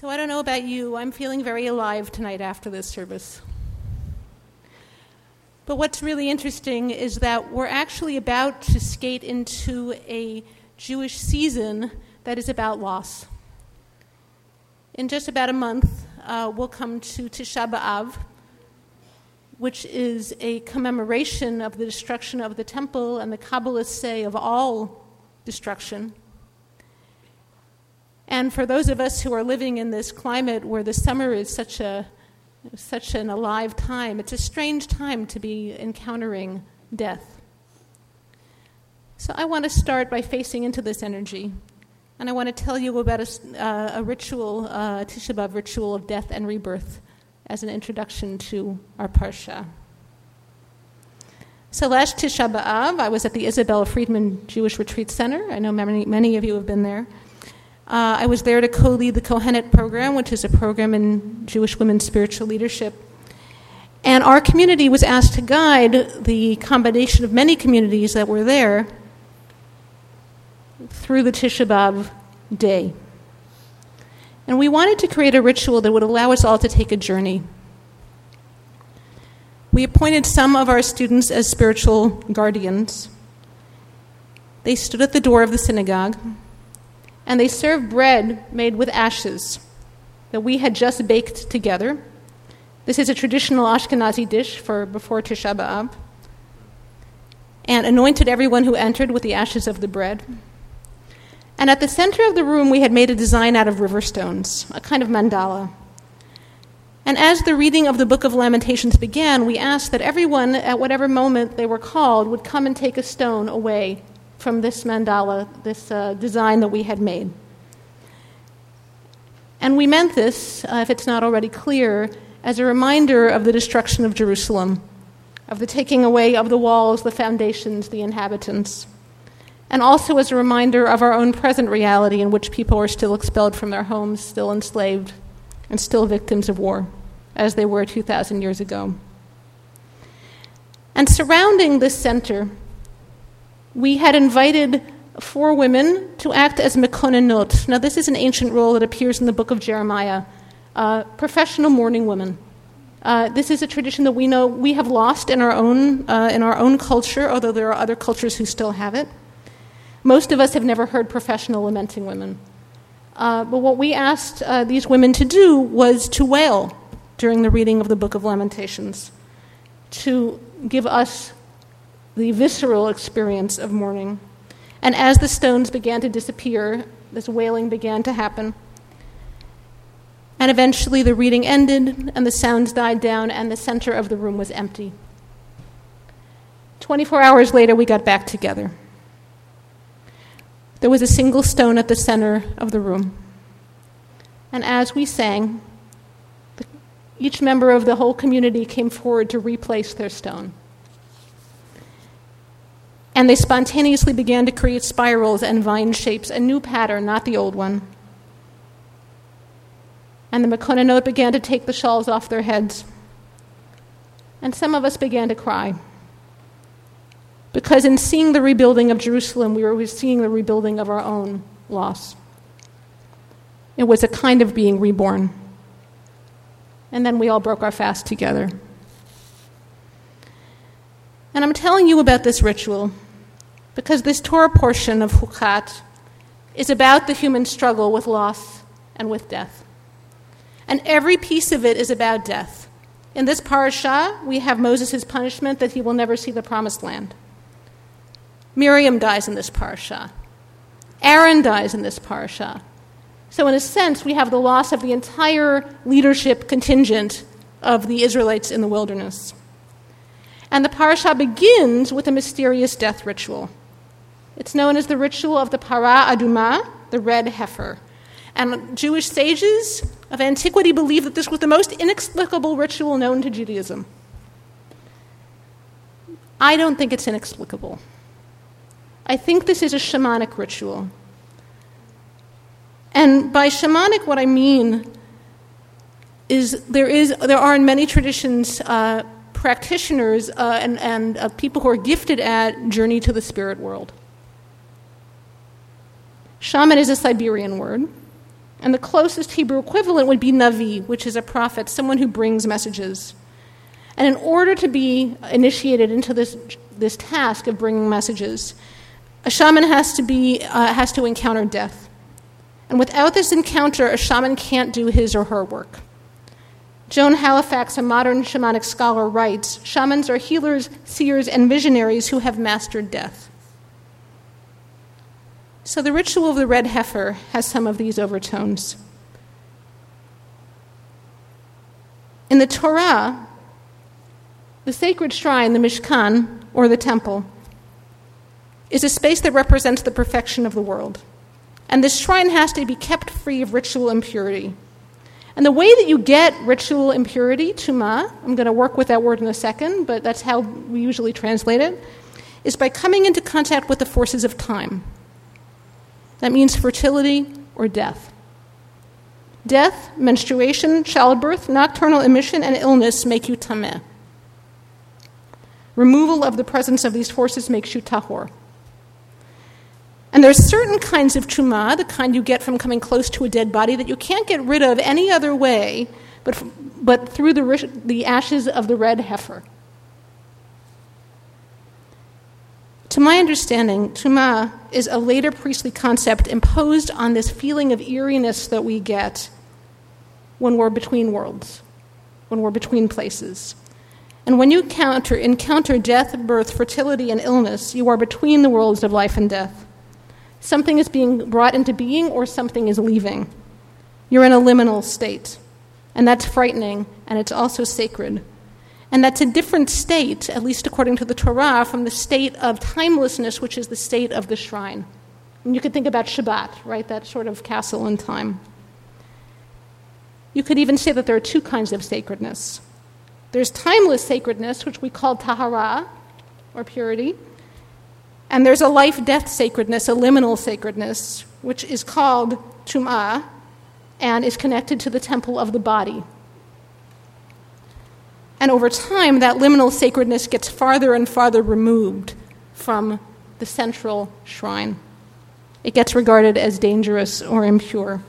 So I don't know about you, I'm feeling very alive tonight after this service. But what's really interesting is that we're actually about to skate into a Jewish season that is about loss. In just about a month, uh, we'll come to Tisha B'Av, which is a commemoration of the destruction of the temple and the Kabbalists say of all destruction. And for those of us who are living in this climate where the summer is such a such an alive time, it's a strange time to be encountering death. So I want to start by facing into this energy. And I want to tell you about a, uh, a ritual, uh, Tisha B'Av ritual of death and rebirth as an introduction to our Parsha. So last Tisha B'Av, I was at the Isabel Freedman Jewish Retreat Center. I know many, many of you have been there. Uh, I was there to co lead the Kohenet program, which is a program in Jewish women's spiritual leadership. And our community was asked to guide the combination of many communities that were there through the Tisha B'Av day. And we wanted to create a ritual that would allow us all to take a journey. We appointed some of our students as spiritual guardians. They stood at the door of the synagogue and they served bread made with ashes that we had just baked together. This is a traditional Ashkenazi dish for before Tisha B'Av, and anointed everyone who entered with the ashes of the bread. And at the center of the room, we had made a design out of river stones, a kind of mandala. And as the reading of the Book of Lamentations began, we asked that everyone, at whatever moment they were called, would come and take a stone away from this mandala, this uh, design that we had made. And we meant this, uh, if it's not already clear, as a reminder of the destruction of Jerusalem, of the taking away of the walls, the foundations, the inhabitants, and also as a reminder of our own present reality in which people are still expelled from their homes, still enslaved, and still victims of war, as they were 2,000 years ago. And surrounding this center, we had invited four women to act as mekonenot. Now, this is an ancient role that appears in the book of Jeremiah. Uh, professional mourning women. Uh, this is a tradition that we know we have lost in our own uh, in our own culture, although there are other cultures who still have it. Most of us have never heard professional lamenting women. Uh, but what we asked uh, these women to do was to wail during the reading of the Book of Lamentations, to give us the visceral experience of mourning. And as the stones began to disappear, this wailing began to happen. And eventually the reading ended, and the sounds died down, and the center of the room was empty. 24 hours later, we got back together. There was a single stone at the center of the room. And as we sang, each member of the whole community came forward to replace their stone and they spontaneously began to create spirals and vine shapes, a new pattern, not the old one. And the Mekonenot began to take the shawls off their heads. And some of us began to cry. Because in seeing the rebuilding of Jerusalem, we were seeing the rebuilding of our own loss. It was a kind of being reborn. And then we all broke our fast together. And I'm telling you about this ritual because this Torah portion of Chukat is about the human struggle with loss and with death. And every piece of it is about death. In this parasha, we have Moses' punishment that he will never see the promised land. Miriam dies in this parasha. Aaron dies in this parasha. So, in a sense, we have the loss of the entire leadership contingent of the Israelites in the wilderness. And the parasha begins with a mysterious death ritual. It's known as the ritual of the para aduma, the red heifer. And Jewish sages of antiquity believed that this was the most inexplicable ritual known to Judaism. I don't think it's inexplicable. I think this is a shamanic ritual. And by shamanic, what I mean is there, is, there are in many traditions uh, practitioners uh, and, and uh, people who are gifted at journey to the spirit world. Shaman is a Siberian word. And the closest Hebrew equivalent would be Navi, which is a prophet, someone who brings messages. And in order to be initiated into this, this task of bringing messages, a shaman has to, be, uh, has to encounter death. And without this encounter, a shaman can't do his or her work. Joan Halifax, a modern shamanic scholar, writes Shamans are healers, seers, and visionaries who have mastered death. So the ritual of the red heifer has some of these overtones. In the Torah, the sacred shrine, the Mishkan, or the temple, is a space that represents the perfection of the world. And this shrine has to be kept free of ritual impurity. And the way that you get ritual impurity, tuma, I'm going to work with that word in a second, but that's how we usually translate it, is by coming into contact with the forces of time. That means fertility or death. Death, menstruation, childbirth, nocturnal emission, and illness make you tameh. Removal of the presence of these forces makes you tahor. And there's certain kinds of tuma, the kind you get from coming close to a dead body, that you can't get rid of any other way but, but through the, the ashes of the red heifer. To my understanding, Tuma is a later priestly concept imposed on this feeling of eeriness that we get when we're between worlds, when we're between places. And when you encounter, encounter death, birth, fertility, and illness, you are between the worlds of life and death. Something is being brought into being or something is leaving. You're in a liminal state. And that's frightening, and it's also sacred. And that's a different state, at least according to the Torah, from the state of timelessness, which is the state of the shrine. And you could think about Shabbat, right? That sort of castle in time. You could even say that there are two kinds of sacredness there's timeless sacredness, which we call tahara, or purity, and there's a life death sacredness, a liminal sacredness, which is called tum'ah and is connected to the temple of the body, and over time, that liminal sacredness gets farther and farther removed from the central shrine. It gets regarded as dangerous or impure.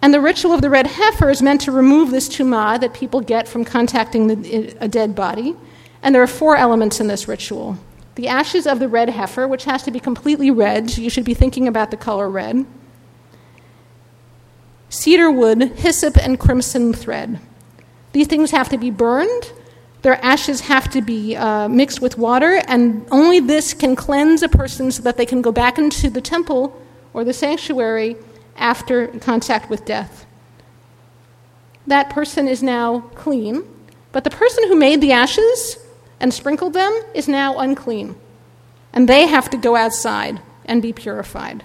And the ritual of the red heifer is meant to remove this tumah that people get from contacting the, a dead body. And there are four elements in this ritual the ashes of the red heifer, which has to be completely red, so you should be thinking about the color red, cedar wood, hyssop, and crimson thread. These things have to be burned. Their ashes have to be uh, mixed with water, and only this can cleanse a person so that they can go back into the temple or the sanctuary after contact with death. That person is now clean, but the person who made the ashes and sprinkled them is now unclean. And they have to go outside and be purified.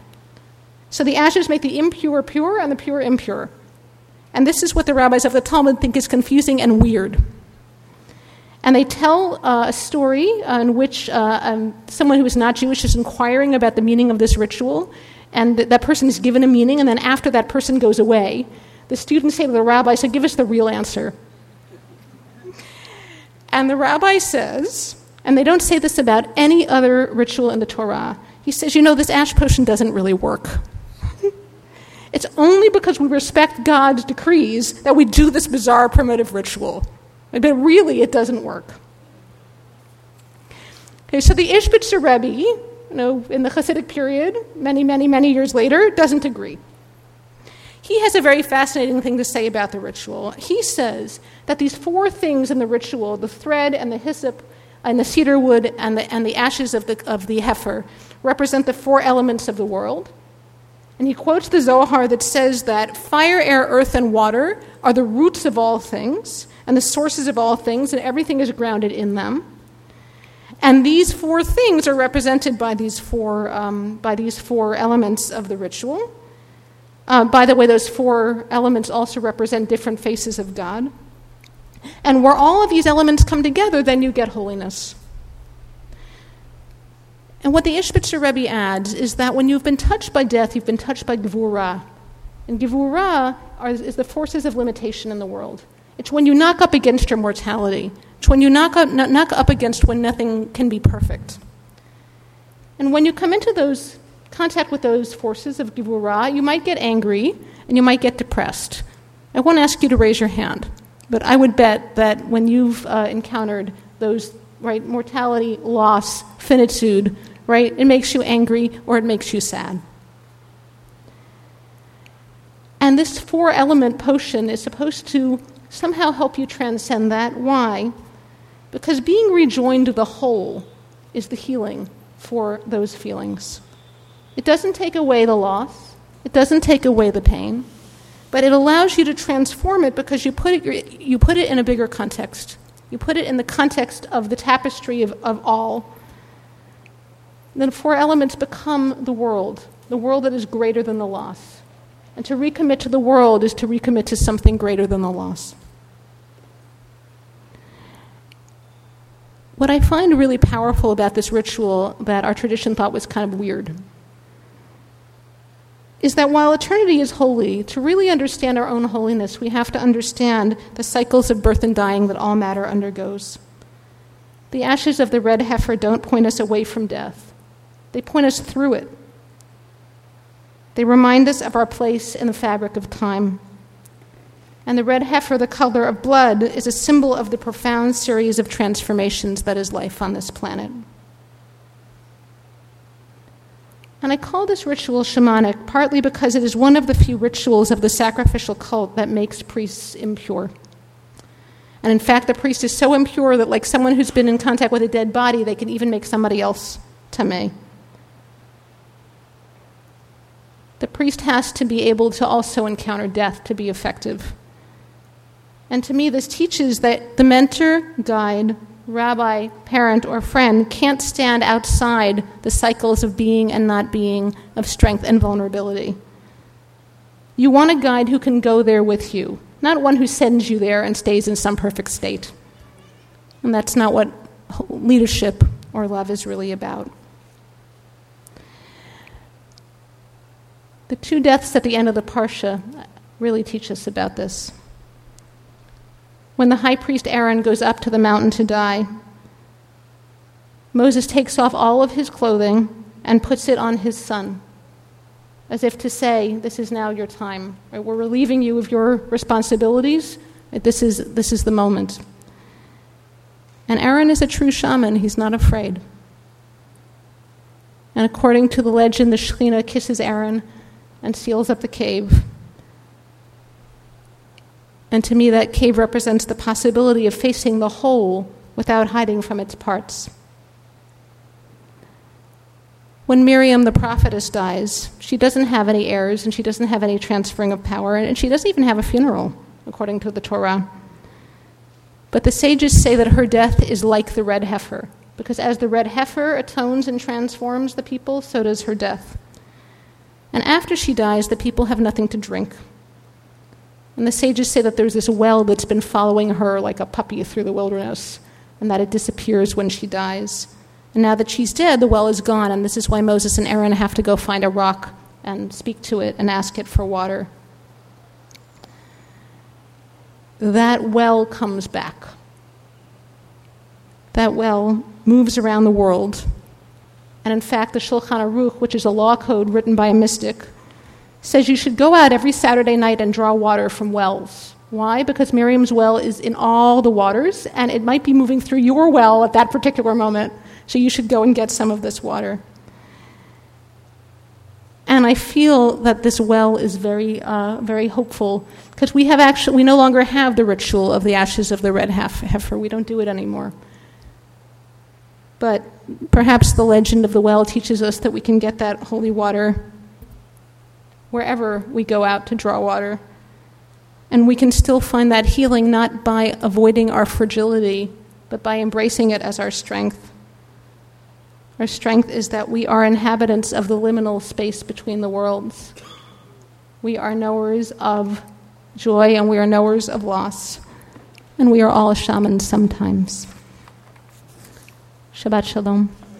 So the ashes make the impure pure and the pure impure. And this is what the rabbis of the Talmud think is confusing and weird. And they tell uh, a story in which uh, um, someone who is not Jewish is inquiring about the meaning of this ritual, and th- that person is given a meaning, and then after that person goes away, the students say to the rabbi, So give us the real answer. And the rabbi says, and they don't say this about any other ritual in the Torah, he says, You know, this ash potion doesn't really work. It's only because we respect God's decrees that we do this bizarre primitive ritual. But really, it doesn't work. Okay, so the Ishbitzer Rebbe, you know, in the Hasidic period, many, many, many years later, doesn't agree. He has a very fascinating thing to say about the ritual. He says that these four things in the ritual the thread and the hyssop and the cedar wood and the, and the ashes of the, of the heifer represent the four elements of the world. And he quotes the Zohar that says that fire, air, earth, and water are the roots of all things and the sources of all things, and everything is grounded in them. And these four things are represented by these four, um, by these four elements of the ritual. Uh, by the way, those four elements also represent different faces of God. And where all of these elements come together, then you get holiness. And what the Ishbitzer Rebbe adds is that when you've been touched by death, you've been touched by Gevurah. And Gevurah are, is the forces of limitation in the world. It's when you knock up against your mortality. It's when you knock up, knock up against when nothing can be perfect. And when you come into those contact with those forces of Gevurah, you might get angry and you might get depressed. I won't ask you to raise your hand, but I would bet that when you've uh, encountered those, right, mortality, loss, finitude, right, it makes you angry or it makes you sad. And this four element potion is supposed to somehow help you transcend that. Why? Because being rejoined to the whole is the healing for those feelings. It doesn't take away the loss, it doesn't take away the pain, but it allows you to transform it because you put it, you put it in a bigger context. You put it in the context of the tapestry of, of all. Then four elements become the world, the world that is greater than the loss. And to recommit to the world is to recommit to something greater than the loss. What I find really powerful about this ritual that our tradition thought was kind of weird is that while eternity is holy, to really understand our own holiness, we have to understand the cycles of birth and dying that all matter undergoes. The ashes of the red heifer don't point us away from death, they point us through it. They remind us of our place in the fabric of time. And the red heifer, the color of blood, is a symbol of the profound series of transformations that is life on this planet. And I call this ritual shamanic partly because it is one of the few rituals of the sacrificial cult that makes priests impure. And in fact, the priest is so impure that, like someone who's been in contact with a dead body, they can even make somebody else tameh. The priest has to be able to also encounter death to be effective. And to me, this teaches that the mentor, guide, rabbi, parent, or friend can't stand outside the cycles of being and not being, of strength and vulnerability. You want a guide who can go there with you, not one who sends you there and stays in some perfect state. And that's not what leadership or love is really about. The two deaths at the end of the Parsha really teach us about this. When the high priest Aaron goes up to the mountain to die, Moses takes off all of his clothing and puts it on his son, as if to say, This is now your time. We're relieving you of your responsibilities. This is, this is the moment. And Aaron is a true shaman, he's not afraid. And according to the legend, the Shekhinah kisses Aaron and seals up the cave. And to me, that cave represents the possibility of facing the whole without hiding from its parts. When Miriam the prophetess dies, she doesn't have any heirs and she doesn't have any transferring of power, and she doesn't even have a funeral, according to the Torah. But the sages say that her death is like the red heifer, because as the red heifer atones and transforms the people, so does her death. And after she dies, the people have nothing to drink. And the sages say that there's this well that's been following her like a puppy through the wilderness, and that it disappears when she dies. And now that she's dead, the well is gone, and this is why Moses and Aaron have to go find a rock and speak to it and ask it for water. That well comes back. That well moves around the world and in fact, the Shulchan Aruch, which is a law code written by a mystic, says you should go out every Saturday night and draw water from wells. Why? Because Miriam's well is in all the waters, and it might be moving through your well at that particular moment. So you should go and get some of this water. And I feel that this well is very, uh, very hopeful because we have actually we no longer have the ritual of the ashes of the red heifer. We don't do it anymore. But perhaps the legend of the well teaches us that we can get that holy water wherever we go out to draw water. And we can still find that healing not by avoiding our fragility, but by embracing it as our strength. Our strength is that we are inhabitants of the liminal space between the worlds. We are knowers of joy and we are knowers of loss. And we are all shamans sometimes. Shabbat Shalom.